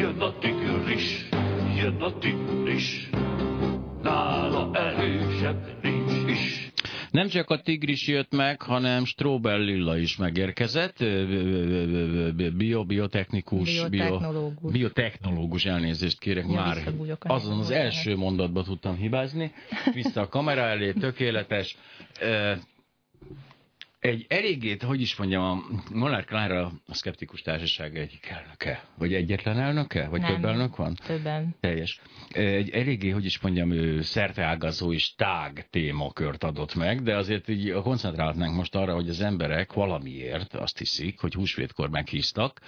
Jön a tigris, jön a tigris, nála erősebb nincs is. Nem csak a tigris jött meg, hanem Stróbel Lilla is megérkezett, bio, biotechnikus, Biotechnológus. Bio, biotechnológus, elnézést kérek, Ja, már azon az első mondatba tudtam hibázni, vissza a kamera elé, tökéletes. Egy eléggé, hogy is mondjam, a Molnár Klára a szkeptikus társaság egyik elnöke, vagy egyetlen elnöke, vagy Nem. több elnök van? Többen. Teljes. Egy eléggé, hogy is mondjam, ő szerteágazó és tág témakört adott meg, de azért így koncentrálhatnánk most arra, hogy az emberek valamiért azt hiszik, hogy húsvétkor meghíztak.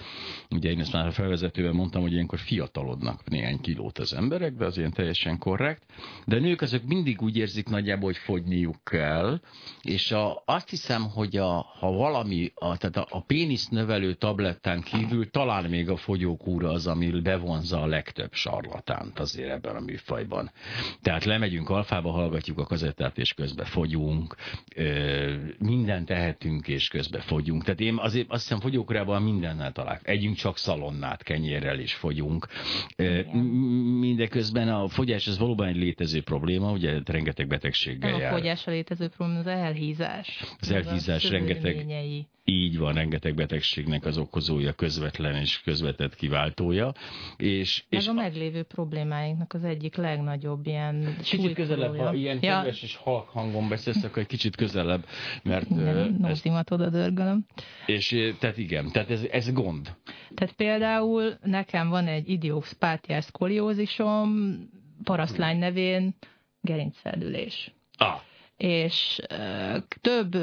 Ugye én ezt már a felvezetőben mondtam, hogy ilyenkor fiatalodnak néhány kilót az emberek, de az ilyen teljesen korrekt. De a nők azok mindig úgy érzik nagyjából, hogy fogyniuk kell, és a, azt hiszem, hogy a, ha valami, a, tehát a, a pénisz növelő tablettán kívül talán még a fogyókúra az, ami bevonza a legtöbb sarlatánt azért ebben a műfajban. Tehát lemegyünk alfába, hallgatjuk a kazettát, és közben fogyunk, ö, mindent tehetünk, és közben fogyunk. Tehát én azért azt hiszem fogyókúrában mindennel találkozunk. Együnk csak szalonnát kenyérrel, és fogyunk. Ö, Mindeközben a fogyás ez valóban egy létező probléma, ugye rengeteg betegséggel Nem a jár. fogyásra létező probléma, az elhízás. Az elhízás a rengeteg-. Így van, rengeteg betegségnek az okozója, közvetlen és közvetett kiváltója. És, Meg és a meglévő problémáinknak az egyik legnagyobb ilyen kicsit közelebb, ha ilyen ja, kedves és halk hangon beszélsz, akkor egy kicsit közelebb, mert nózimat oda dörgölöm. és tehát igen, tehát ez, ez gond. Tehát például nekem van egy idiopátiás szkoliózisom, parasztlány nevén gerincfeldülés. Ah, És több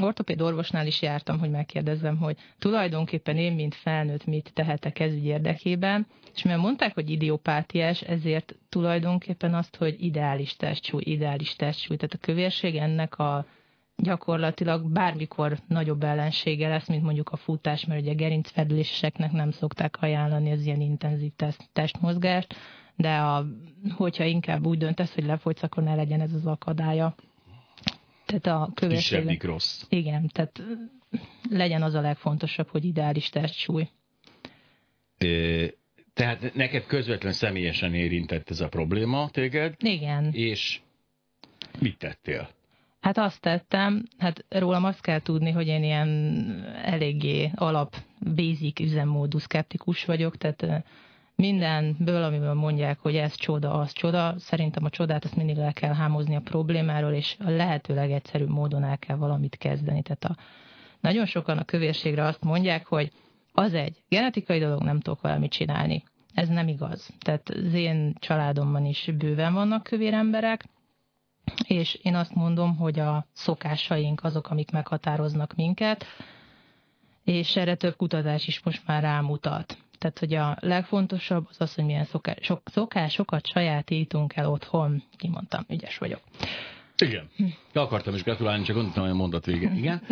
ortopéd orvosnál is jártam, hogy megkérdezzem, hogy tulajdonképpen én, mint felnőtt, mit tehetek ez ügy érdekében, és mivel mondták, hogy idiopátiás, ezért tulajdonképpen azt, hogy ideális testsúly, ideális testsúly, tehát a kövérség ennek a gyakorlatilag bármikor nagyobb ellensége lesz, mint mondjuk a futás, mert ugye gerincfelüléseknek nem szokták ajánlani az ilyen intenzív test, testmozgást, de a, hogyha inkább úgy döntesz, hogy lefogysz, akkor ne legyen ez az akadálya. Tehát a kövérség... kisebbik rossz. Igen, tehát legyen az a legfontosabb, hogy ideális testsúly. Ö, tehát neked közvetlen személyesen érintett ez a probléma téged, Igen. és mit tettél? Hát azt tettem, hát rólam azt kell tudni, hogy én ilyen eléggé alap, basic üzemmódú szkeptikus vagyok, tehát mindenből, amiből mondják, hogy ez csoda, az csoda, szerintem a csodát azt mindig le kell hámozni a problémáról, és a lehető legegyszerűbb módon el kell valamit kezdeni. Tehát a, nagyon sokan a kövérségre azt mondják, hogy az egy genetikai dolog, nem tudok vele mit csinálni. Ez nem igaz. Tehát az én családomban is bőven vannak kövér emberek, és én azt mondom, hogy a szokásaink azok, amik meghatároznak minket, és erre több kutatás is most már rámutat. Tehát, hogy a legfontosabb az az, hogy milyen szokás, sok, szokásokat sajátítunk el otthon. Kimondtam, ügyes vagyok. Igen. De akartam is gratulálni, csak gondoltam, hogy a mondat vége. Igen?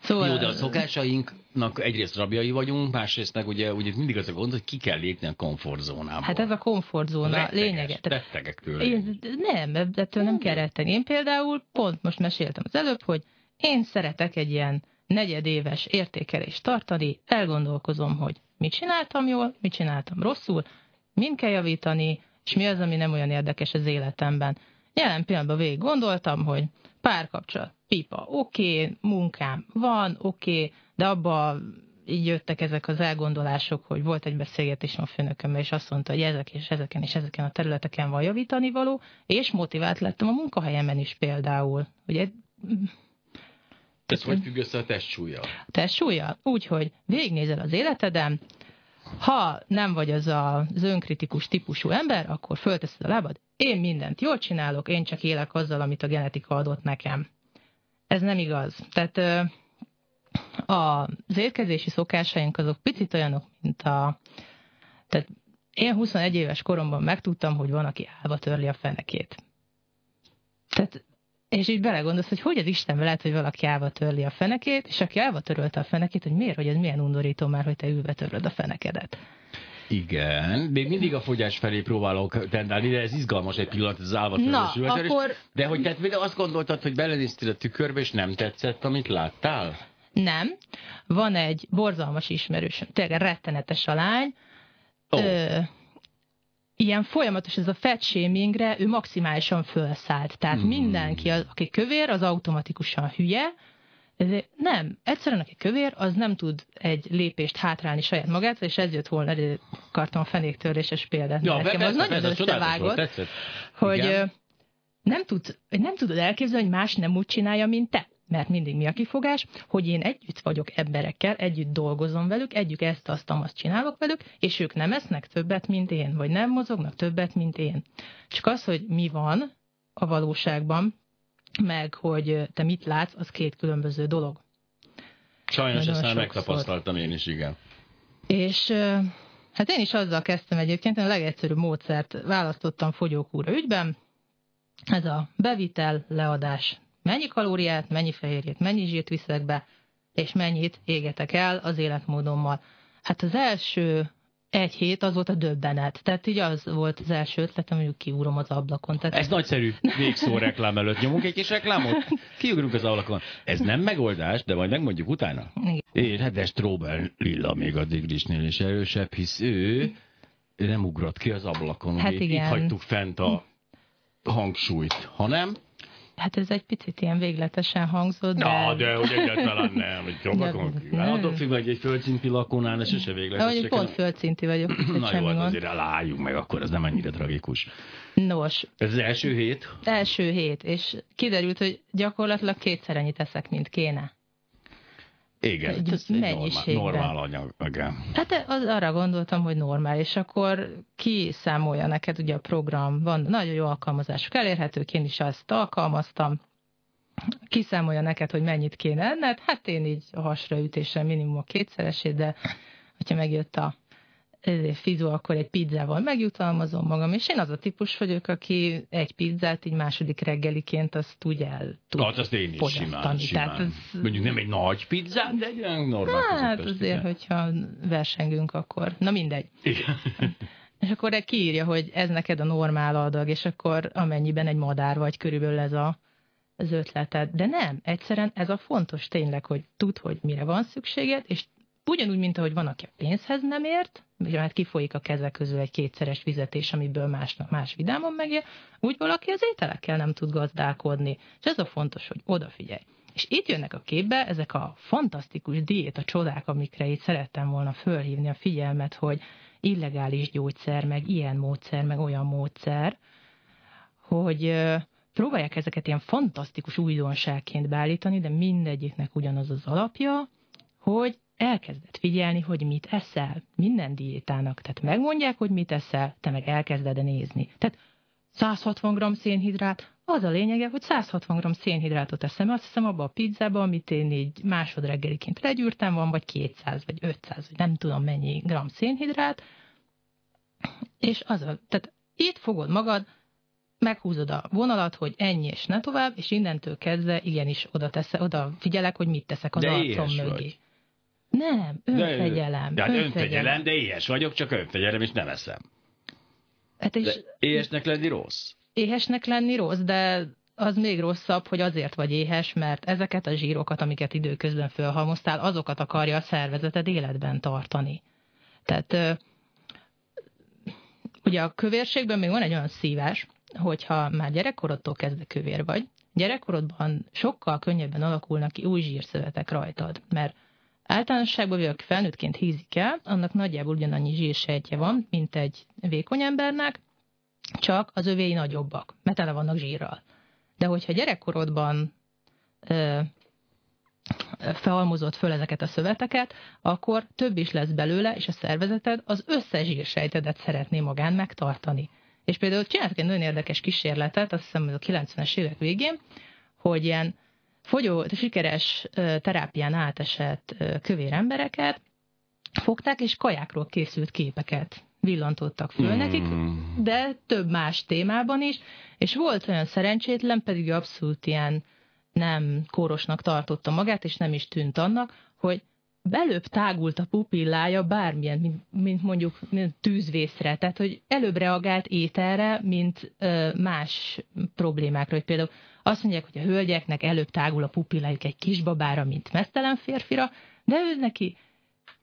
Szóval, Jó, de a szokásainknak egyrészt rabjai vagyunk, másrészt meg ugye, ugye mindig az a gond, hogy ki kell lépni a komfortzónából. hát ez a komfortzóna Retteges, lényege. Rettegek tőle. Én, nem, ettől nem kell retteni. Én például pont most meséltem az előbb, hogy én szeretek egy ilyen negyedéves értékelést tartani, elgondolkozom, hogy mit csináltam jól, mit csináltam rosszul, min kell javítani, és mi az, ami nem olyan érdekes az életemben. Jelen pillanatban végig gondoltam, hogy párkapcsolat, pipa, oké, okay, munkám van, oké, okay, de abba így jöttek ezek az elgondolások, hogy volt egy beszélgetésem a főnökömmel, és azt mondta, hogy ezek és ezeken és ezeken a területeken van javítani való, és motivált lettem a munkahelyemen is például. Ugye Ez hogy függ össze a testsúlyjal? testsúlya? Úgy, hogy végignézel az életeden, ha nem vagy az a- az önkritikus típusú ember, akkor fölteszed a lábad, én mindent jól csinálok, én csak élek azzal, amit a genetika adott nekem. Ez nem igaz. Tehát az étkezési szokásaink azok picit olyanok, mint a... Tehát én 21 éves koromban megtudtam, hogy van, aki állva törli a fenekét. Tehát és így belegondolsz, hogy hogy az Isten lehet, hogy valaki állva törli a fenekét, és aki állva törölte a fenekét, hogy miért, hogy ez milyen undorító már, hogy te ülve töröd a fenekedet. Igen, még mindig a fogyás felé próbálok tendálni, de ez izgalmas egy pillanat, az üvegtörés. akkor De hogy tehát például azt gondoltad, hogy belenéztél a tükörbe, és nem tetszett, amit láttál? Nem. Van egy borzalmas ismerősöm, tényleg rettenetes a lány. Ó. Ö, ilyen folyamatos ez a fat shamingre, ő maximálisan felszállt. Tehát Hmm. mindenki, az, aki kövér, az automatikusan hülye. Ezért nem, egyszerűen aki kövér, az nem tud egy lépést hátrálni saját magát, és ez jött volna, elő akartam a fenéktörléses példát. Ja, nekem persze, az nagyon persze, volt, összevágott hogy Igen. nem, tud, nem tudod elképzelni, hogy más nem úgy csinálja, mint te. Mert mindig mi a kifogás, hogy én együtt vagyok emberekkel, együtt dolgozom velük, együtt ezt, azt, azt csinálok velük, és ők nem esznek többet, mint én, vagy nem mozognak többet, mint én. Csak az, hogy mi van a valóságban, meg hogy te mit látsz, az két különböző dolog. Sajnos Nagyon ezt már megtapasztaltam én is, igen. És hát én is azzal kezdtem egyébként, a legegyszerűbb módszert választottam fogyókúra ügyben. Ez a bevitel, leadás. Mennyi kalóriát, mennyi fehérjét, mennyi zsírt viszek be, és mennyit égetek el az életmódommal. Hát az első egy hét az volt a döbbenet. Tehát így az volt az első ötletem, hogy kiúrom az ablakon. Tehát Ez nagyszerű végszó reklám előtt. Nyomunk egy kis reklámot? Kiugrunk az ablakon. Ez nem megoldás, de majd megmondjuk utána. Igen. Én, hát de Strobel Lilla még a Digrisnél is erősebb, hisz ő, nem ugrott ki az ablakon. Hát Ugye Itt igen. hagytuk fent a hangsúlyt, hanem... Hát ez egy picit ilyen végletesen hangzott, de... Na, de hogy egyáltalán nem, hogy ki. Hát Attól függ, hogy egy földszinti lakónál, ez sose végletes. csak pont földszinti vagyok. Na jó, hát azért álljunk meg, akkor ez nem ennyire tragikus. Nos, Ez az első hét? első hét, és kiderült, hogy gyakorlatilag kétszer ennyit teszek, mint kéne. Igen, Egy ez egy normál, mennyiségben. normál anyag. Igen. Hát az, arra gondoltam, hogy normál, és akkor ki számolja neked ugye a program, van nagyon jó alkalmazások elérhetők, én is azt alkalmaztam, kiszámolja neked, hogy mennyit kéne enned, hát én így a hasra ütéssel minimum a kétszeresét, de hogyha megjött a ezért fizu, akkor egy pizzával megjutalmazom magam, és én az a típus vagyok, aki egy pizzát így második reggeliként azt úgy el tud Hát azt én is simán, fogyasztani. simán. Tehát ez- Mondjuk nem egy nagy pizzát, de egy olyan normál Hát azért, pizzát. hogyha versengünk, akkor... Na mindegy. Igen. És akkor kiírja, hogy ez neked a normál adag, és akkor amennyiben egy madár vagy, körülbelül ez a, az ötleted. De nem, egyszerűen ez a fontos tényleg, hogy tud, hogy mire van szükséged, és ugyanúgy, mint ahogy van, aki a pénzhez nem ért, ugye hát kifolyik a kezek közül egy kétszeres fizetés, amiből másnak más vidámon megél, úgy valaki az ételekkel nem tud gazdálkodni. És ez a fontos, hogy odafigyelj. És itt jönnek a képbe ezek a fantasztikus diét, a csodák, amikre itt szerettem volna fölhívni a figyelmet, hogy illegális gyógyszer, meg ilyen módszer, meg olyan módszer, hogy próbálják ezeket ilyen fantasztikus újdonságként beállítani, de mindegyiknek ugyanaz az alapja, hogy elkezded figyelni, hogy mit eszel. Minden diétának. Tehát megmondják, hogy mit eszel, te meg elkezded nézni. Tehát 160 g szénhidrát, az a lényege, hogy 160 g szénhidrátot eszem, azt hiszem abba a pizzába, amit én így másodreggeliként legyűrtem, van vagy 200 vagy 500, vagy nem tudom mennyi gram szénhidrát, és az a, tehát itt fogod magad, meghúzod a vonalat, hogy ennyi és ne tovább, és innentől kezdve igenis oda, tesze, oda figyelek, hogy mit teszek az De arcom mögé. vagy. Nem, önfegyelem. De, hát önfegyelem. önfegyelem, de éhes vagyok, csak önfegyelem, és nem eszem. Hát és De éhesnek lenni rossz. éhesnek lenni rossz, de az még rosszabb, hogy azért vagy éhes, mert ezeket a zsírokat, amiket időközben fölhalmoztál, azokat akarja a szervezeted életben tartani. Tehát ugye a kövérségben még van egy olyan szívás, hogyha már gyerekkorodtól kezdve kövér vagy, gyerekkorodban sokkal könnyebben alakulnak ki új zsírszövetek rajtad, mert általánosságban, aki felnőttként hízik el, annak nagyjából ugyanannyi zsírsejtje van, mint egy vékony embernek, csak az övéi nagyobbak, mert tele vannak zsírral. De hogyha gyerekkorodban ö, felhalmozott föl ezeket a szöveteket, akkor több is lesz belőle, és a szervezeted az összes zsírsejtedet szeretné magán megtartani. És például csináltak egy nagyon érdekes kísérletet, azt hiszem, hogy a 90-es évek végén, hogy ilyen fogyó, sikeres terápián átesett kövér embereket fogták, és kajákról készült képeket villantottak föl nekik, Hmm. de több más témában is, és volt olyan szerencsétlen, pedig abszolút ilyen nem kórosnak tartotta magát, és nem is tűnt annak, hogy belőbb tágult a pupillája bármilyen, mint, mint mondjuk mint tűzvészre, tehát hogy előbb reagált ételre, mint ö, más problémákra, hogy például Azt mondják, hogy a hölgyeknek előbb tágul a pupillájuk egy kisbabára, mint mesztelen férfira, de ő neki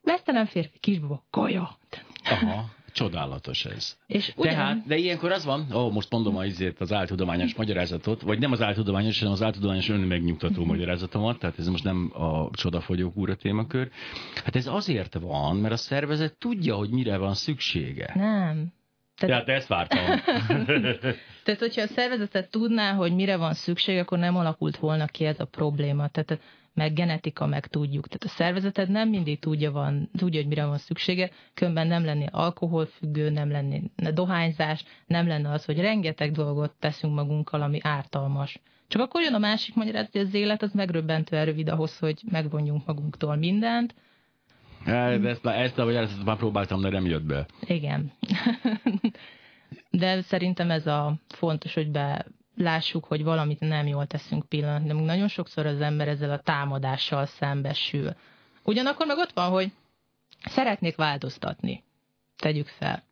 mesztelen férfi, kisbaba, kaja. Aha. Csodálatos ez. És ugyan... Tehát, de ilyenkor az van, ó, most mondom azért az áltudományos magyarázatot, vagy nem az áltudományos, hanem az áltudományos önmegnyugtató magyarázatomat, tehát ez most nem a csodafogyók úra témakör. Hát ez azért van, mert a szervezet tudja, hogy mire van szüksége. Nem. Tehát... Ja, ezt vártam. Tehát, hogyha a szervezetet tudná, hogy mire van szükség, akkor nem alakult volna ki ez a probléma. Tehát meg genetika, meg tudjuk. Tehát a szervezeted nem mindig tudja, van, tudja, hogy mire van szüksége, különben nem lenni alkoholfüggő, nem lenni dohányzás, nem lenne az, hogy rengeteg dolgot teszünk magunkkal, ami ártalmas. Csak akkor jön a másik magyarázat, hogy az élet az megröbbentően rövid ahhoz, hogy megvonjunk magunktól mindent. Ja, de ezt, ezt a magyarázatot már próbáltam, de nem jött be. Igen. de szerintem ez a fontos, hogy be, lássuk, hogy valamit nem jól teszünk pillanat, de nagyon sokszor az ember ezzel a támadással szembesül. Ugyanakkor meg ott van, hogy szeretnék változtatni. Tegyük fel.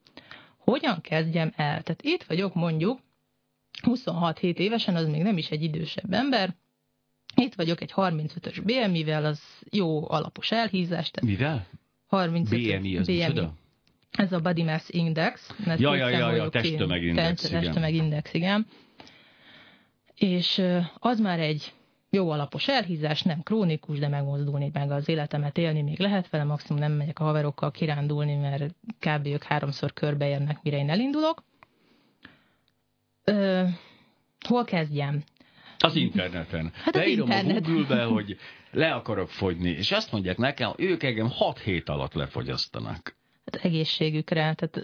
Hogyan kezdjem el? Tehát itt vagyok mondjuk, 26-7 évesen, az még nem is egy idősebb ember, itt vagyok egy 35-ös BMI-vel, az jó alapos elhízás. Tehát Mivel? 35 BMI, az BMI. Micsoda? Ez a Body Mass Index. Ja, ja, ja, ja, testtömegindex, igen. Testtömegindex, igen és az már egy jó alapos elhízás, nem krónikus, de megmozdulni meg az életemet élni még lehet vele, maximum nem megyek a haverokkal kirándulni, mert kb. ők háromszor körbeérnek, mire én elindulok. Ö, hol kezdjem? Az interneten. Hát Leírom az internet. a Google-be, hogy le akarok fogyni, és azt mondják nekem, ők engem 6 hét alatt lefogyasztanak. Hát egészségükre, tehát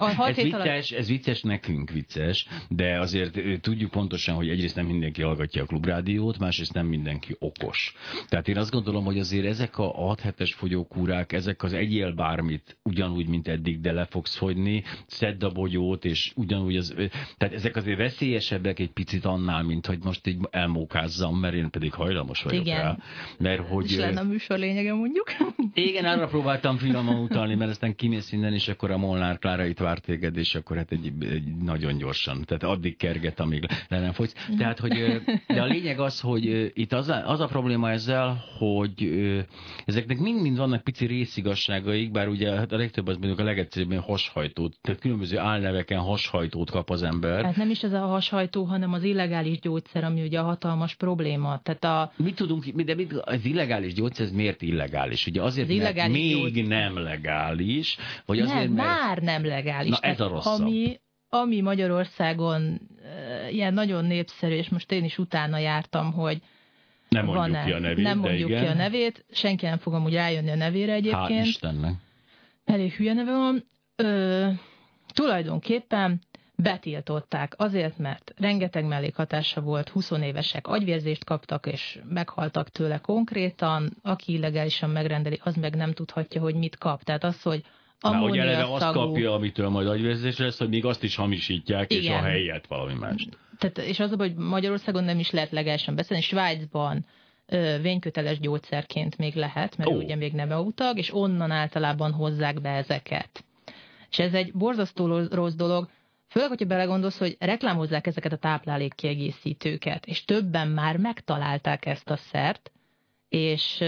a ez vicces, alatt... ez vicces nekünk vicces, de azért tudjuk pontosan, hogy egyrészt nem mindenki hallgatja a klubrádiót, másrészt nem mindenki okos. Tehát én azt gondolom, hogy azért ezek a 6 hetes fogyókúrák, ezek az egyél bármit, ugyanúgy, mint eddig, de le fogsz fogyni, szedd a bogyót, és ugyanúgy az, tehát ezek azért veszélyesebbek egy picit annál, mint hogy most így elmókázzam, mert én pedig hajlamos vagyok Igen. rá. Mert hogy... És lenne a műsor lényege mondjuk. Igen, arra próbáltam finoman utalni, mert aztán kimész innen, és akkor a Molnár Klára itt vár téged, és akkor hát egy, egy nagyon gyorsan, tehát addig kerget, amíg le nem fogysz. Tehát, hogy, de a lényeg az, hogy itt az a, az a probléma ezzel, hogy ezeknek mind-mind vannak pici részigasságaik, bár ugye hát a legtöbb az mondjuk a legegyszerűbb hashajtót, tehát különböző álneveken hashajtót kap az ember. Hát nem is ez a hashajtó, hanem az illegális gyógyszer, ami ugye a hatalmas probléma. Tehát a... Mit tudunk, de mit, az illegális gyógyszer, ez miért illegális? Ugye azért, az mert még gyógyszer. nem legális, vagy azért, nem, mert... már nem legális. Na ez a rosszabb. Ami, ami Magyarországon uh, ilyen nagyon népszerű, és most én is utána jártam, hogy nem mondjuk van-e. ki a nevét, Nem mondjuk igen. ki a nevét, senki nem fog amúgy rájönni a nevére egyébként. Hál' Istennek. Elég hülye neve van. Ö, tulajdonképpen betiltották azért, mert rengeteg mellékhatása volt, 20 évesek agyvérzést kaptak, és meghaltak tőle konkrétan, aki illegálisan megrendeli, az meg nem tudhatja, hogy mit kap. Tehát az, hogy Már hogy eleve azt kapja, amitől majd agyvérzés lesz, hogy még azt is hamisítják, Igen. és a helyet valami más. Tehát, és az, hogy Magyarországon nem is lehet legálisan beszélni, Svájcban vényköteles gyógyszerként még lehet, mert oh. ugye még nem utag, és onnan általában hozzák be ezeket. És ez egy borzasztó rossz dolog, Főleg, hogyha belegondolsz, hogy reklámozzák ezeket a táplálékkiegészítőket, és többen már megtalálták ezt a szert, és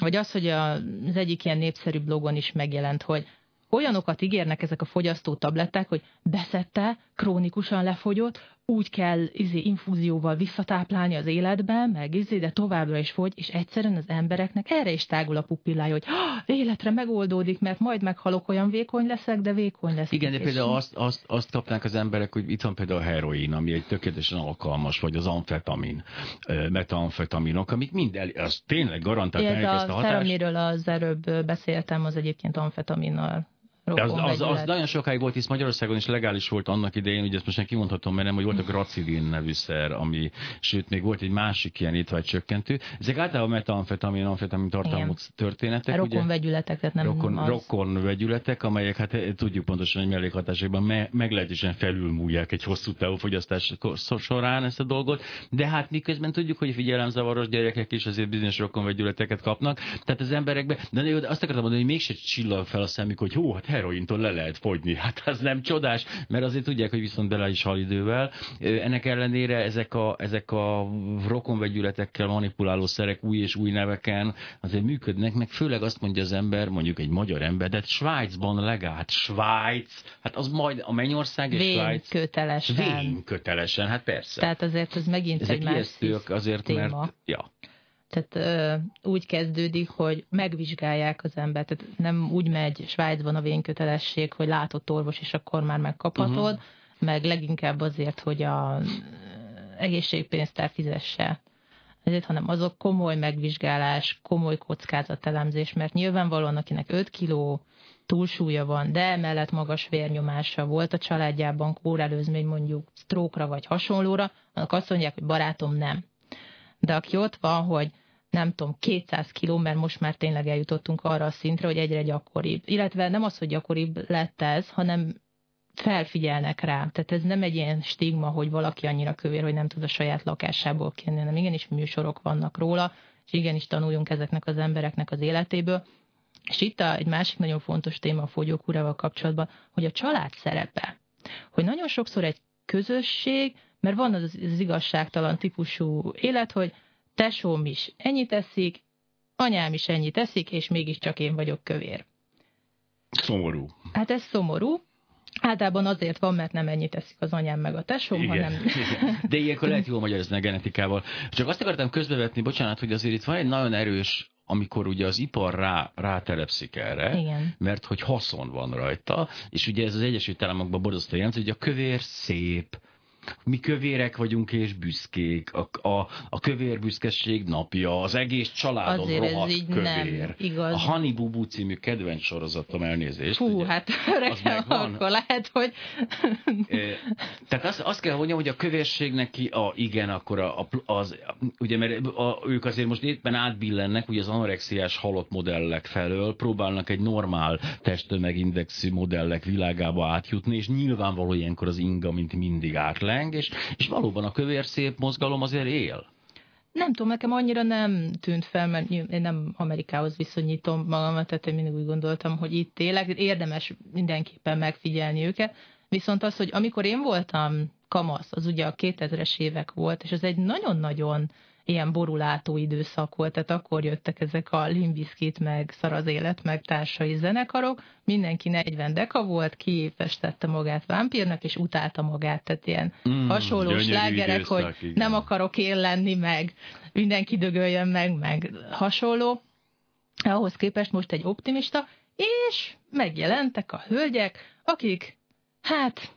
vagy az, hogy az egyik ilyen népszerű blogon is megjelent, hogy olyanokat ígérnek ezek a fogyasztó tabletták, hogy beszette, krónikusan lefogyott, úgy kell izé, infúzióval visszatáplálni az életbe, meg izé, de továbbra is fogy, és egyszerűen az embereknek erre is tágul a pupillája, hogy ah, életre megoldódik, mert majd meghalok, olyan vékony leszek, de vékony leszek. Igen, de például azt, azt, azt kapnák az emberek, hogy itt van például a heroin, ami egy tökéletesen alkalmas, vagy az amfetamin, metamfetaminok, amik mind el, az tényleg garantálják ezt a hatást. amiről az előbb beszéltem, az egyébként amfetaminnal de az, az, az, nagyon sokáig volt, hisz Magyarországon is legális volt annak idején, ugye ezt most nem kimondhatom, mert nem, hogy volt a gracidin nevű szer, ami, sőt, még volt egy másik ilyen étvágy csökkentő. Ezek általában metamfetamin, amfetamin tartalmú történetek. Rokon vegyületek, tehát nem rokon, az. rokon vegyületek, amelyek hát eh, tudjuk pontosan, hogy mellékhatásokban me, meglehetősen felülmúlják egy hosszú távú fogyasztás során ezt a dolgot, de hát miközben tudjuk, hogy figyelemzavaros gyerekek is azért bizonyos rokon vegyületeket kapnak, tehát az emberekbe, de azt akartam mondani, hogy mégse csillag fel a szemük, hogy hó, hát herointól le lehet fogyni. Hát az nem csodás, mert azért tudják, hogy viszont bele is hal idővel. Ennek ellenére ezek a, ezek a rokonvegyületekkel manipuláló szerek új és új neveken azért működnek, meg főleg azt mondja az ember, mondjuk egy magyar ember, de Svájcban legált. Svájc, hát az majd a Mennyország és Vén Svájc. kötelesen. Vén kötelesen, hát persze. Tehát azért az megint Ezek egy más ijesztők azért, mert... Ja. Tehát ö, úgy kezdődik, hogy megvizsgálják az embert. Tehát nem úgy megy Svájcban a vénkötelesség, hogy látott orvos, és akkor már megkaphatod, uh-huh. meg leginkább azért, hogy a egészségpénztár fizesse. Ezért, hanem azok komoly megvizsgálás, komoly kockázatelemzés, mert nyilvánvalóan akinek 5 kiló túlsúlya van, de emellett magas vérnyomása volt a családjában kórelőzmény mondjuk sztrókra vagy hasonlóra, annak azt mondják, hogy barátom nem. De aki ott van, hogy nem tudom, 200 kiló, mert most már tényleg eljutottunk arra a szintre, hogy egyre gyakoribb. Illetve nem az, hogy gyakoribb lett ez, hanem felfigyelnek rá. Tehát ez nem egy ilyen stigma, hogy valaki annyira kövér, hogy nem tud a saját lakásából kérni, hanem igenis műsorok vannak róla, és igenis tanuljunk ezeknek az embereknek az életéből. És itt a, egy másik nagyon fontos téma a fogyókúrával kapcsolatban, hogy a család szerepe. Hogy nagyon sokszor egy közösség, mert van az, az igazságtalan típusú élet, hogy tesóm is ennyit eszik, anyám is ennyit eszik, és mégiscsak én vagyok kövér. Szomorú. Hát ez szomorú. Általában azért van, mert nem ennyit eszik az anyám meg a tesóm, Igen. hanem... Igen. De ilyenkor lehet jól magyarázni a genetikával. Csak azt akartam közbevetni, bocsánat, hogy azért itt van egy nagyon erős amikor ugye az ipar rá, rátelepszik erre, Igen. mert hogy haszon van rajta, és ugye ez az Egyesült Államokban borzasztó jelent, hogy a kövér szép, mi kövérek vagyunk és büszkék, a, a, a kövér büszkeség napja, az egész családom Azért ez rohadt így kövér. nem igaz. A Boo Boo című kedvenc sorozatom elnézést. Fú, ugye, hát megvan. akkor lehet, hogy... Eh, Tehát azt, azt kell mondjam, hogy a kövérségnek ki, a, igen, akkor a, a, az, ugye mert a, ők azért most éppen átbillennek, ugye az anorexiás halott modellek felől, próbálnak egy normál testtömegindexű modellek világába átjutni, és nyilvánvaló ilyenkor az inga, mint mindig átleng, és, és valóban a kövér szép mozgalom azért él. Nem tudom, nekem annyira nem tűnt fel, mert én nem Amerikához viszonyítom magamat, tehát én mindig úgy gondoltam, hogy itt élek, érdemes mindenképpen megfigyelni őket. Viszont az, hogy amikor én voltam kamasz, az ugye a 2000-es évek volt, és ez egy nagyon-nagyon ilyen borulátó időszak volt, tehát akkor jöttek ezek a Limbiskit, meg Szar az élet, meg társai zenekarok, mindenki 40 deka volt, kiépestette magát vámpírnak, és utálta magát, tehát ilyen Mm, hasonló slágerek, hogy igen. nem akarok én lenni, meg mindenki dögöljön meg, meg hasonló. Ahhoz képest most egy optimista, és megjelentek a hölgyek, akik, hát,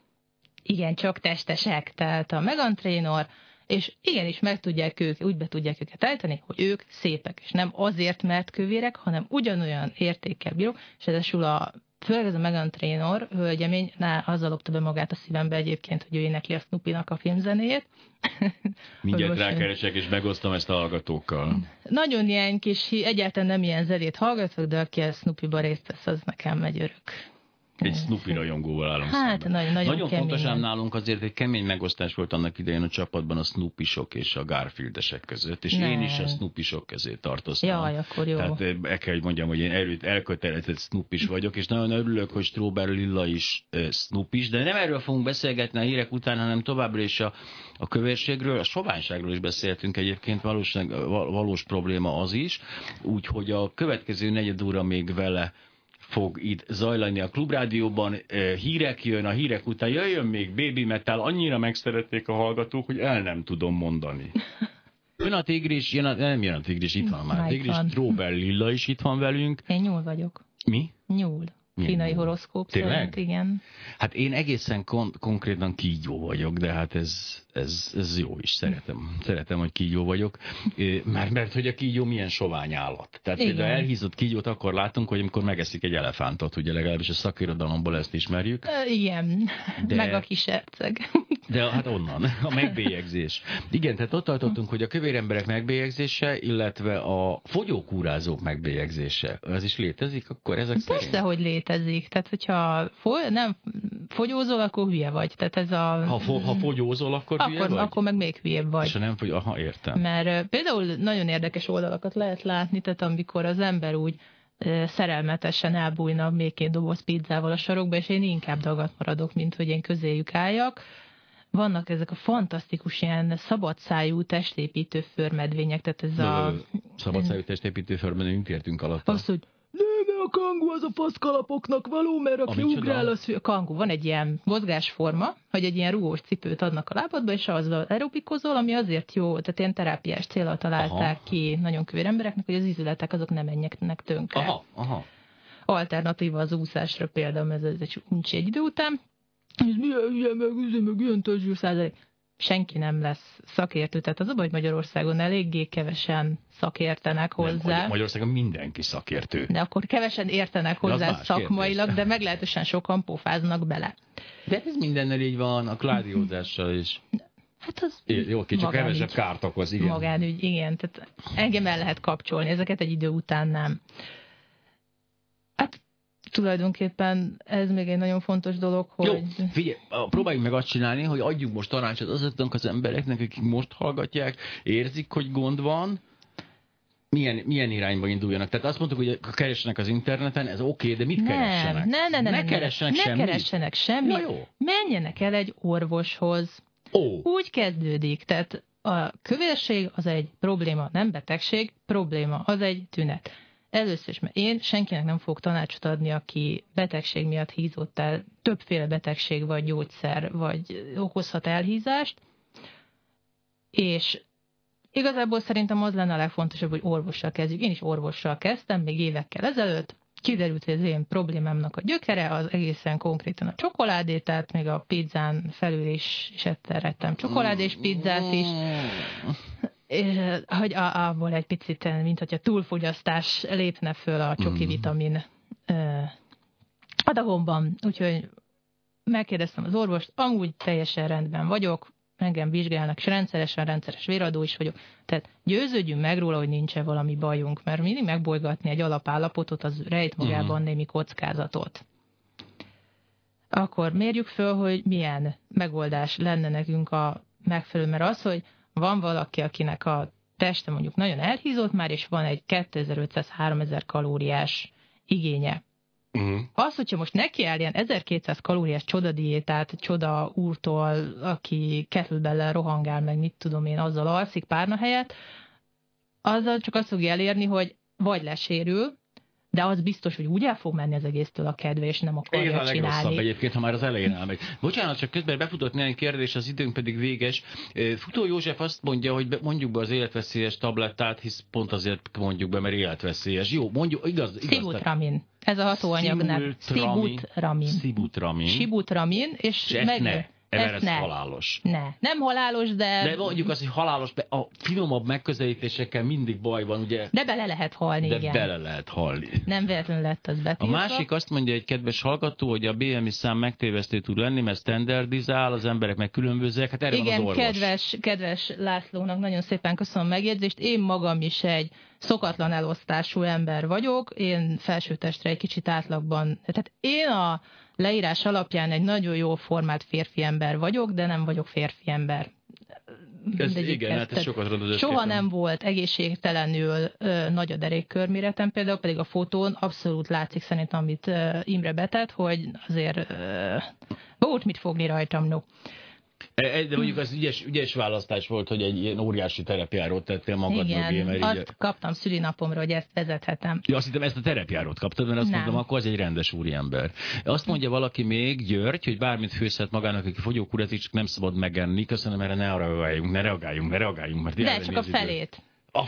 igen, csak testesek, tehát a Megan Trainor, és igenis meg tudják ők, úgy be tudják őket állítani, hogy ők szépek, és nem azért, mert kövérek, hanem ugyanolyan értékkel bírók, és ezesül a főleg ez a Megan Trainor hölgyemény, ná, azzal lopta be magát a szívembe egyébként, hogy ő énekli a Snoopy-nak a filmzenéjét. Mindjárt rákeresek, és megosztom ezt a hallgatókkal. Nagyon ilyen kis, egyáltalán nem ilyen zenét hallgatok, de aki a Snoopy-ba részt vesz, az nekem megy örök. Egy Snoopy rajongóval állom Hát, szemben. nagyon, nagyon, Nagyon fontos ám nálunk azért egy kemény megosztás volt annak idején a csapatban a Snoopy-sok és a Garfieldesek között, és Nem. én is a Snoopy-sok közé tartoztam. Jaj, akkor jó. Tehát eh, el kell, hogy mondjam, hogy én erőt elkötelezett Snoopy vagyok, és nagyon örülök, hogy Strawberry Lilla is uh, Snoopy de nem erről fogunk beszélgetni a hírek után, hanem továbbra is a, a kövérségről, a soványságról is beszéltünk egyébként, valóság, val- valós probléma az is, úgyhogy a következő negyed óra még vele fog itt zajlani a klubrádióban. Eh, Hírek jön, a hírek után jöjjön még Baby Metal, annyira megszerették a hallgatók, hogy el nem tudom mondani. Jön a tigris, jön a, nem jön a tigris, itt van már tigris. Strawberry Lilla is itt van velünk. Én nyúl vagyok. Mi? Nyúl. Kínai nyúl? horoszkóp Tényleg? szerint, igen. Hát én egészen kon- konkrétan kígyó vagyok, de hát ez, ez, ez jó is, szeretem. Szeretem, hogy kígyó vagyok. Már mert hogy a kígyó milyen sovány állat. Tehát Igen. például elhízott kígyót akkor látunk, hogy amikor megeszik egy elefántot, ugye legalábbis a szakirodalomból ezt ismerjük. Ö, igen, De- meg a kis herceg. De hát onnan, a megbélyegzés. Igen, tehát ott tartottunk, hogy a kövér emberek megbélyegzése, illetve a fogyókúrázók megbélyegzése. Ez is létezik akkor ezek Persze, szerint? hogy létezik. Tehát, hogyha foly, nem fogyózol, akkor hülye vagy. Tehát ez a... Ha, fo- ha fogyózol, akkor, hülye akkor, vagy? akkor meg még hülyebb vagy. És nem fogy, aha, értem. Mert például nagyon érdekes oldalakat lehet látni, tehát amikor az ember úgy szerelmetesen elbújna még két doboz pizzával a sarokba, és én inkább dagat maradok, mint hogy én közéjük álljak. Vannak ezek a fantasztikus ilyen szabadszájú testépítő förmedvények, tehát ez a... Szabadszájú testépítő förmedvény, mit értünk alatt? Az, hogy a kangu az a faszkalapoknak való, mert aki a ugrál, az a kangu. Van egy ilyen mozgásforma, hogy egy ilyen rugós cipőt adnak a lábadba, és azzal aerobikozol, ami azért jó, tehát ilyen terápiás célra találták aha. ki nagyon kövér embereknek, hogy az izületek azok nem menjenek tönkre. Aha, aha. Alternatíva az úszásra például, ez, ez egy uncsi egy idő után. Ez milyen, milyen, meg, meg ilyen százalék senki nem lesz szakértő. Tehát az a baj, hogy Magyarországon eléggé kevesen szakértenek hozzá. Nem, Magyarországon mindenki szakértő. De akkor kevesen értenek hozzá szakmailag, kérdés. de meglehetősen sokan pofáznak bele. De ez mindennel így van, a kládiózással is. Hát az Jó, kicsit kevesebb kárt okoz, igen. Magánügy, igen. Tehát engem el lehet kapcsolni, ezeket egy idő után nem. Hát tulajdonképpen ez még egy nagyon fontos dolog, hogy... Jó, figyelj, próbáljuk meg azt csinálni, hogy adjuk most tanácsot azoknak az embereknek, akik most hallgatják, érzik, hogy gond van, milyen, milyen irányba induljanak. Tehát azt mondtuk, hogy keressenek az interneten, ez oké, okay, de mit nem, keressenek? Ne, ne, ne, ne, ne keressenek ne, semmit. Ne keressenek semmit. Jó. Menjenek el egy orvoshoz. Ó. Úgy kezdődik, tehát a kövérség az egy probléma, nem betegség, probléma, az egy tünet. Először is, mert én senkinek nem fogok tanácsot adni, aki betegség miatt hízott el, többféle betegség vagy gyógyszer, vagy okozhat elhízást, és igazából szerintem az lenne a legfontosabb, hogy orvossal kezdjük. Én is orvossal kezdtem, még évekkel ezelőtt, kiderült, hogy az én problémámnak a gyökere az egészen konkrétan a csokoládé, tehát még a pizzán felül is, is ettem csokoládés pizzát is, és hogy abból egy picit, mint hogyha túlfogyasztás lépne föl a csoki mm. vitamin adagomban. Úgyhogy megkérdeztem az orvost, amúgy teljesen rendben vagyok, engem vizsgálnak, és rendszeresen rendszeres véradó is vagyok. Tehát győződjünk meg róla, hogy nincs valami bajunk, mert mindig megbolygatni egy alapállapotot, az rejt magában uh-huh. némi kockázatot. Akkor mérjük föl, hogy milyen megoldás lenne nekünk a megfelelő, mert az, hogy van valaki, akinek a teste mondjuk nagyon elhízott már, és van egy 2500-3000 kalóriás igénye. Uh-huh. Az, hogyha most neki áll ilyen 1200 kalóriás csodadiétát, csoda úrtól, aki kettlebell rohangál, meg mit tudom én, azzal alszik párna helyett, azzal csak azt fogja elérni, hogy vagy lesérül, de az biztos, hogy úgy el fog menni az egésztől a kedve, és nem akarja Igen, a csinálni. egyébként, ha már az elején elmegy. Bocsánat, csak közben befutott néhány kérdés, az időnk pedig véges. Futó József azt mondja, hogy mondjuk be az életveszélyes tablettát, hisz pont azért mondjuk be, mert életveszélyes. Jó, mondjuk, igaz. igaz Szibutramin. Ez a hatóanyag Sibutramin. Sibutramin. Sibutramin. és meg... Ever ez ne. halálos. Ne, nem halálos, de... De mondjuk azt, hogy halálos, a finomabb megközelítésekkel mindig baj van, ugye? De bele lehet halni, de igen. bele lehet halni. Nem véletlenül lett az betiltva. A másik azt mondja egy kedves hallgató, hogy a BMI szám megtévesztő tud lenni, mert standardizál, az emberek meg különbözőek, hát erre igen, van az orvos. kedves, kedves Lászlónak nagyon szépen köszönöm a megjegyzést. Én magam is egy szokatlan elosztású ember vagyok, én felsőtestre egy kicsit átlagban, tehát én a leírás alapján egy nagyon jó formált férfi ember vagyok, de nem vagyok férfi ember. Ez, igen, hát ez sokat rondod Soha nem volt egészségtelenül ö, nagy a derékkörméretem, például pedig a fotón abszolút látszik szerintem, amit ö, Imre betett, hogy azért ö, volt mit fogni rajtam, no. E, de mondjuk az ügyes, ügyes választás volt, hogy egy ilyen óriási terepjárót tettél magad Igen, mögé. Mert azt így... kaptam szülinapomra, hogy ezt vezethetem. Ja, azt hittem, ezt a terepjárót kaptad, mert azt Nem. mondtam, akkor az egy rendes úriember. Azt mondja valaki még, György, hogy bármit főzhet magának, aki fogyókurat, csak nem szabad megenni. Köszönöm, erre ne reagáljunk, ne reagáljunk, ne reagáljunk. Mert De csak a felét. Oh,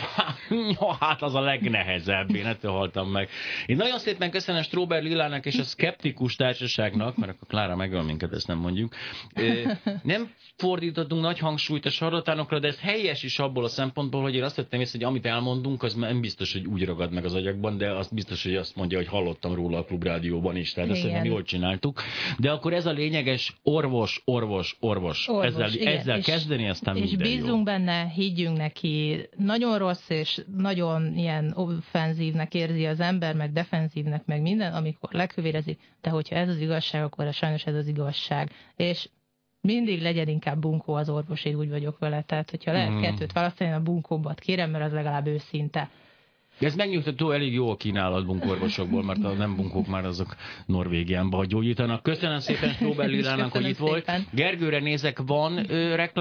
hát az a legnehezebb, én ettől haltam meg. Én nagyon szépen köszönöm Stróber Lilának és a Skeptikus Társaságnak, mert akkor Klára megöl minket, ezt nem mondjuk. Nem fordítottunk nagy hangsúlyt a sarlatánokra, de ez helyes is abból a szempontból, hogy én azt vettem észre, hogy amit elmondunk, az nem biztos, hogy úgy ragad meg az agyakban, de az biztos, hogy azt mondja, hogy hallottam róla a klubrádióban is, tehát ezt nem jól csináltuk. De akkor ez a lényeges orvos, orvos, orvos. orvos ezzel, igen. ezzel és, kezdeni, aztán És bízunk jó. benne, higgyünk neki. Nagyon nagyon rossz, és nagyon ilyen offenzívnek érzi az ember, meg defenzívnek, meg minden, amikor lekövérezik, de hogyha ez az igazság, akkor sajnos ez az igazság. És mindig legyen inkább bunkó az orvos, én úgy vagyok vele. Tehát, hogyha lehet mm. kettőt választani, a bunkóbbat kérem, mert az legalább őszinte. Ez megnyugtató, elég jó a kínálat bunkorvosokból, mert a nem bunkók már azok Norvégiánban gyógyítanak. Köszönöm szépen Stóber Lilának, hogy itt volt. Gergőre nézek, van ö, reklám